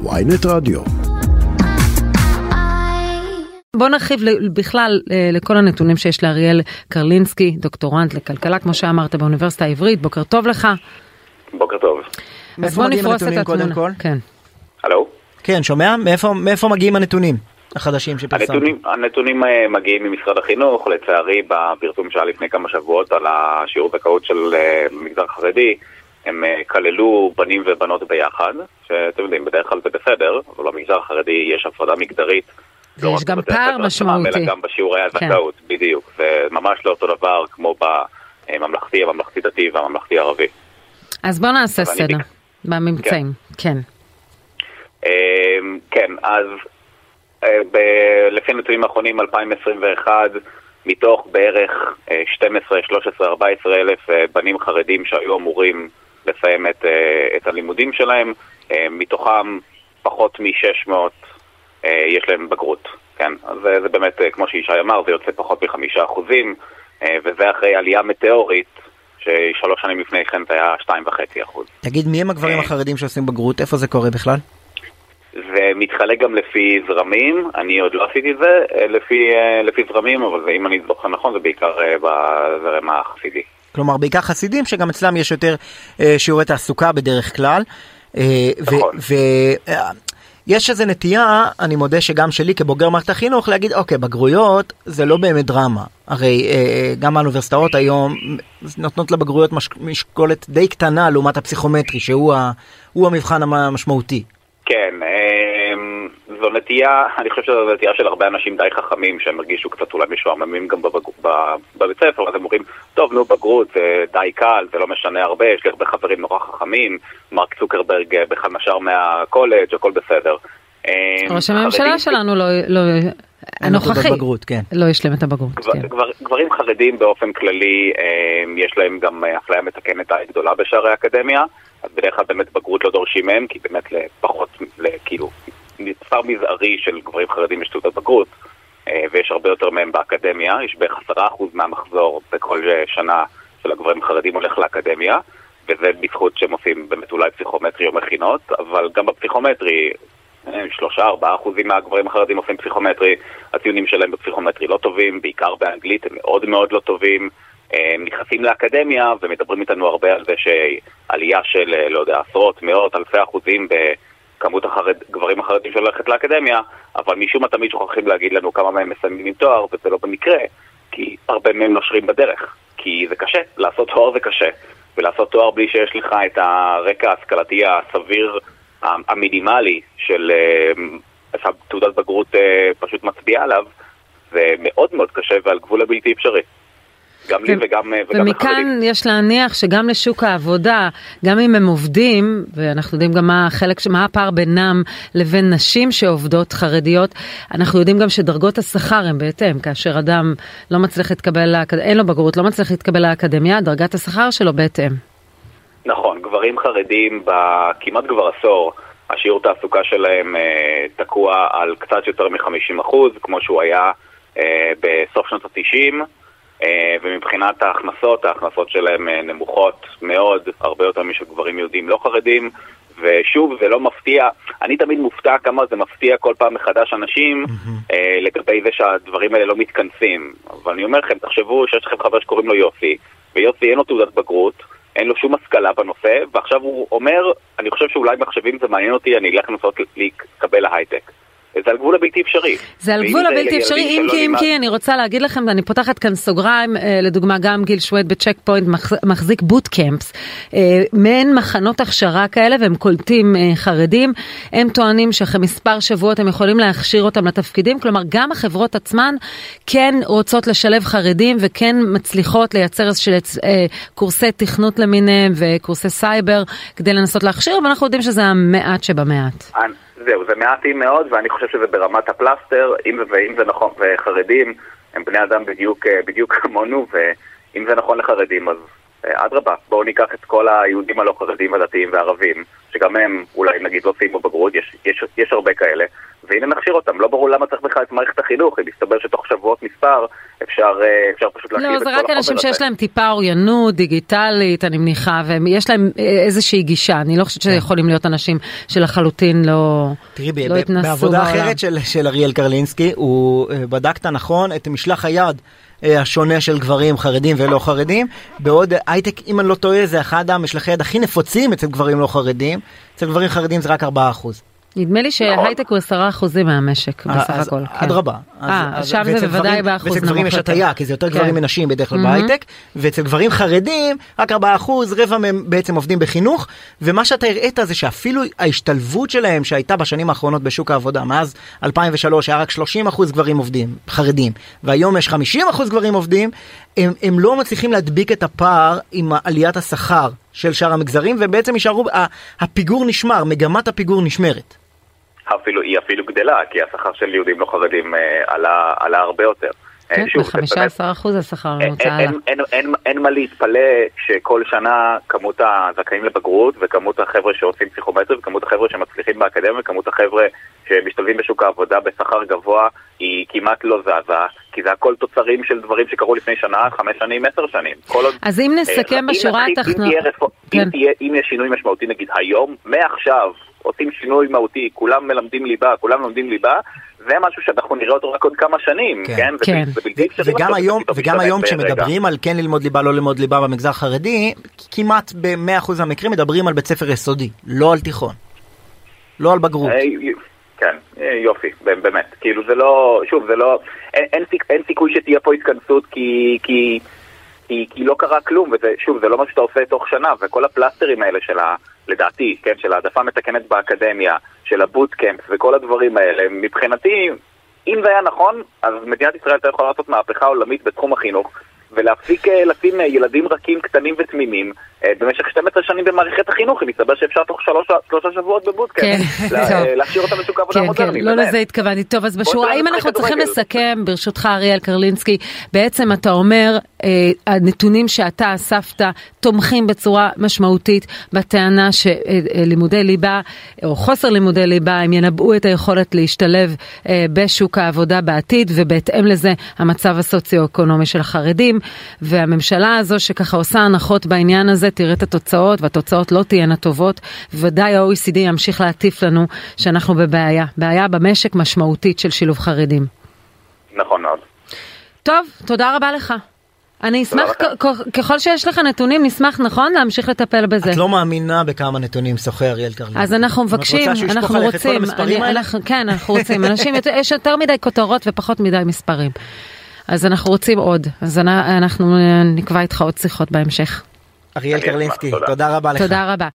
ויינט רדיו. בוא נרחיב בכלל אה, לכל הנתונים שיש לאריאל קרלינסקי, דוקטורנט לכלכלה, כמו שאמרת, באוניברסיטה העברית, בוקר טוב לך. בוקר טוב. אז בוא נפרוס את התמונה. כן. הלו? כן, שומע? מאיפה, מאיפה מגיעים הנתונים החדשים שפרסמת? הנתונים, הנתונים אה, מגיעים ממשרד החינוך, לצערי בפרסום שהיה לפני כמה שבועות על השיעור זכאות של אה, מגזר חרדי, הם כללו בנים ובנות ביחד, שאתם יודעים, בדרך כלל זה בסדר, אבל במגזר החרדי יש הפרדה מגדרית. לא ויש גם פער משמעותי. אלא גם בשיעורי כן. הזכאות, כן. בדיוק. זה ממש לא אותו דבר כמו בממלכתי, הממלכתי דתי והממלכתי ערבי. אז בוא נעשה סדר בממצאים, כן. כן, כן אז אה, לפי נתונים האחרונים 2021, מתוך בערך 12, 13, 14 אלף אה, בנים חרדים שהיו אמורים לסיים את, אה, את הלימודים שלהם, מתוכם פחות מ-600 אה, יש להם בגרות, כן? אז זה באמת, אה, כמו שישי אמר, זה יוצא פחות מחמישה אחוזים, אה, וזה אחרי עלייה מטאורית, ששלוש שנים לפני כן זה היה שתיים וחצי אחוז. תגיד, מי הם הגברים החרדים שעושים בגרות? איפה זה קורה בכלל? זה מתחלק גם לפי זרמים, אני עוד לא עשיתי את זה לפי, לפי זרמים, אבל אם אני זוכר נכון זה בעיקר בזרם החסידי. כלומר בעיקר חסידים שגם אצלם יש יותר שיעורי תעסוקה בדרך כלל. נכון. יש איזה נטייה, אני מודה שגם שלי כבוגר מערכת החינוך, להגיד, אוקיי, בגרויות זה לא באמת דרמה. הרי אה, גם האוניברסיטאות היום נותנות לבגרויות מש, משקולת די קטנה לעומת הפסיכומטרי, שהוא ה, המבחן המשמעותי. כן, אה, נטייה, אני חושב שזו נטייה של הרבה אנשים די חכמים, שהם הרגישו קצת אולי משועממים גם בבג... בבית ספר, אז הם אומרים, טוב, נו, בגרות זה די קל, זה לא משנה הרבה, יש לי הרבה חברים נורא חכמים, מרק צוקרברג אה, בכלל נשר מהקולג', הכל בסדר. אה, ראש הממשלה שלנו לא... לא... הנוכחי, כן. לא השלים את הבגרות. גבר, כן. גבר, גברים חרדים באופן כללי, אה, יש להם גם אפליה מתקנת די גדולה בשערי האקדמיה, אז בדרך כלל באמת בגרות לא דורשים מהם, כי באמת לפחות, כאילו, מספר מזערי של גברים חרדים יש תעודת בגרות, אה, ויש הרבה יותר מהם באקדמיה, יש בערך עשרה אחוז מהמחזור בכל שנה של הגברים החרדים הולך לאקדמיה, וזה בזכות שהם עושים באמת אולי פסיכומטרי או מכינות, אבל גם בפסיכומטרי, אה, שלושה, ארבעה אחוזים מהגברים החרדים עושים פסיכומטרי, הציונים שלהם בפסיכומטרי לא טובים, בעיקר באנגלית הם מאוד מאוד לא טובים. אה, הם נכנסים לאקדמיה ומדברים איתנו הרבה על זה שעלייה של, לא יודע, עשרות, מאות, אלפי אחוזים כמות הגברים החרדים שהולכת לאקדמיה, אבל משום מה תמיד שוכחים להגיד לנו כמה מהם מסיימים עם תואר, וזה לא במקרה, כי הרבה מהם נושרים בדרך. כי זה קשה, לעשות תואר זה קשה, ולעשות תואר בלי שיש לך את הרקע ההשכלתי הסביר המינימלי של אה, תעודת בגרות אה, פשוט מצביעה עליו, זה מאוד מאוד קשה ועל גבול הבלתי אפשרי. גם לי וגם, אה, וגם ומכאן לחרדים. יש להניח שגם לשוק העבודה, גם אם הם עובדים, ואנחנו יודעים גם מה החלק, מה הפער בינם לבין נשים שעובדות חרדיות, אנחנו יודעים גם שדרגות השכר הן בהתאם, כאשר אדם לא מצליח להתקבל, אין לו בגרות, לא מצליח להתקבל לאקדמיה, דרגת השכר שלו בהתאם. נכון, גברים חרדים בכמעט כבר עשור, השיעור תעסוקה שלהם אה, תקוע על קצת יותר מ-50%, כמו שהוא היה אה, בסוף שנות ה-90. אה, ומבחינת ההכנסות, ההכנסות שלהם אה, נמוכות מאוד, הרבה יותר משל גברים יהודים לא חרדים, ושוב, זה לא מפתיע, אני תמיד מופתע כמה זה מפתיע כל פעם מחדש אנשים mm-hmm. אה, לגבי זה שהדברים האלה לא מתכנסים. אבל אני אומר לכם, תחשבו שיש לכם חבר שקוראים לו יוסי, ויוסי אין לו תעודת בגרות, אין לו שום השכלה בנושא, ועכשיו הוא אומר, אני חושב שאולי מחשבים זה מעניין אותי, אני אלך לנסות להתקבל להייטק. זה על גבול הבלתי אפשרי. זה על גבול הבלתי אפשרי, אם כי אם כי אני רוצה להגיד לכם, ואני פותחת כאן סוגריים, אה, לדוגמה גם גיל שווייד בצ'ק פוינט מחזיק boot camps, אה, מעין מחנות הכשרה כאלה והם קולטים אה, חרדים, הם טוענים שאחרי מספר שבועות הם יכולים להכשיר אותם לתפקידים, כלומר גם החברות עצמן כן רוצות לשלב חרדים וכן מצליחות לייצר איזשהם קורסי תכנות למיניהם וקורסי סייבר כדי לנסות להכשיר, אבל אנחנו יודעים שזה המעט שבמעט. זהו, זה מעטים מאוד, ואני חושב שזה ברמת הפלסטר, אם, ואם זה נכון, וחרדים הם בני אדם בדיוק, אה, בדיוק כמונו, ואם זה נכון לחרדים, אז אדרבה, בואו ניקח את כל היהודים הלא חרדים הדתיים והערבים, שגם הם אולי נגיד לא סיימו בגרות, יש, יש, יש הרבה כאלה, והנה נכשיר אותם. לא ברור למה צריך בכלל את מערכת החינוך, אם מסתבר שתוך שבועות מספר אפשר, אה, אפשר פשוט להכיר לא, את כל זה החומר רק אנשים הזה. שיש להם טיפה אוריינות דיגיטלית, אני מניחה, ויש להם אה, איזושהי גישה. אני לא חושבת שיכולים להיות אנשים שלחלוטין לא, תראי, לא ב- התנסו בעבודה בעולם. אחרת של, של אריאל קרלינסקי, הוא אה, בדק את הנכון, את משלח היד השונה של גברים חרדים ולא חרדים, בעוד הייטק, אם אני לא טועה, זה אחד המשלחי יד הכי נפוצים אצל גברים לא חרדים, אצל גברים חרדים זה רק 4%. נדמה לי שהייטק הוא 10% מהמשק בסך הכל. כן. אדרבה. אה, אז- שם זה בוודאי באחוז ואצל גברים נמוך יש. הטיה, כי זה יותר כן. גברים מנשים בדרך כלל מהמם. בהייטק, ואצל גברים חרדים רק 4%, רבע מהם בעצם עובדים בחינוך, ומה שאתה הראית זה שאפילו ההשתלבות שלהם שהייתה בשנים האחרונות בשוק העבודה, מאז 2003 היה רק 30% גברים עובדים, חרדים, והיום יש 50% גברים עובדים, הם, הם לא מצליחים להדביק את הפער עם עליית השכר של שאר המגזרים, ובעצם יישארו, הפיגור נשמר, מגמת הפיגור נשמרת. אפילו, היא אפילו גדלה, כי השכר של יהודים לא חרדים אה, עלה, עלה הרבה יותר. כן, שוב, זה באמת- ב-15% השכר הממוצע עלה. אין, מה להתפלא שכל שנה כמות הזכאים לבגרות וכמות החבר'ה שעושים פסיכומטרי וכמות החבר'ה שמצליחים באקדמיה וכמות החבר'ה שמשתלבים בשוק העבודה בשכר גבוה היא כמעט לא זזה כי זה הכל תוצרים של דברים שקרו לפני שנה, חמש שנים, עשר שנים. אז אם נסכם אה, בשורה התחתונה... כן. אם יש שינוי משמעותי נגיד היום, מעכשיו עושים שינוי מהותי, כולם מלמדים ליבה, כולם לומדים ליבה, זה משהו שאנחנו נראה אותו רק עוד כמה שנים, כן. כן? כן. זה בלתי אפשרי וגם היום, וגם היום. כשמדברים על כן ללמוד ליבה, לא ללמוד ליבה במגזר החרדי, כמעט ב-100% מהמקרים מדברים על בית ספר יסודי, לא על תיכון. לא על בגרות. אה, כן, אה, יופי, באמת. כאילו זה לא, שוב, זה לא, אין, אין, סיכ, אין סיכוי שתהיה פה התכנסות כי, כי, כי, כי לא קרה כלום, וזה, שוב, זה לא מה שאתה עושה תוך שנה, וכל הפלסטרים האלה של ה... לדעתי, כן, של העדפה מתקנת באקדמיה, של הבוטקאמפ וכל הדברים האלה, מבחינתי, אם זה היה נכון, אז מדינת ישראל הייתה יכולה לעשות מהפכה עולמית בתחום החינוך, ולהפסיק אה, לשים אה, ילדים רכים, קטנים ותמימים אה, במשך 12 שנים במערכת החינוך, אם מסתבר שאפשר תוך שלוש, שלושה שבועות בבוטקאמפ, כן, להשאיר אותם בשוק העבודה כן, כן, המודרני. לא. לזה התכוונתי. טוב, אז בשורה, אם אנחנו צריכים. לסכם, ברשותך אריאל קרלינסקי, בעצם אתה אומר, הנתונים שאתה אספת תומכים בצורה משמעותית בטענה שלימודי ליבה, או חוסר לימודי ליבה, הם ינבאו את היכולת להשתלב בשוק העבודה בעתיד, ובהתאם לזה המצב הסוציו-אקונומי של החרדים, והממשלה הזו שככה עושה הנחות בעניין הזה, תראה את התוצאות, והתוצאות לא תהיינה טובות, ודאי ה-OECD ימשיך להטיף לנו שאנחנו בבעיה, בעיה במשק משמעותית של שילוב חרדים. נכון מאוד. טוב, תודה רבה לך. אני אשמח, לכם. כ- כ- ככל שיש לך נתונים, נשמח, נכון, להמשיך לטפל בזה. את לא מאמינה בכמה נתונים שוחה אריאל קרלין. אז אנחנו מבקשים, את רוצה שהוא ישפוך אנחנו עליך את כל רוצים, המספרים אני- האלה? אנחנו- כן, אנחנו רוצים, אנשים, יש יותר מדי כותרות ופחות מדי מספרים. אז אנחנו רוצים עוד, אז אנ- אנחנו נקבע איתך עוד שיחות בהמשך. אריאל קרלינסקי, תודה. תודה רבה לך. תודה רבה.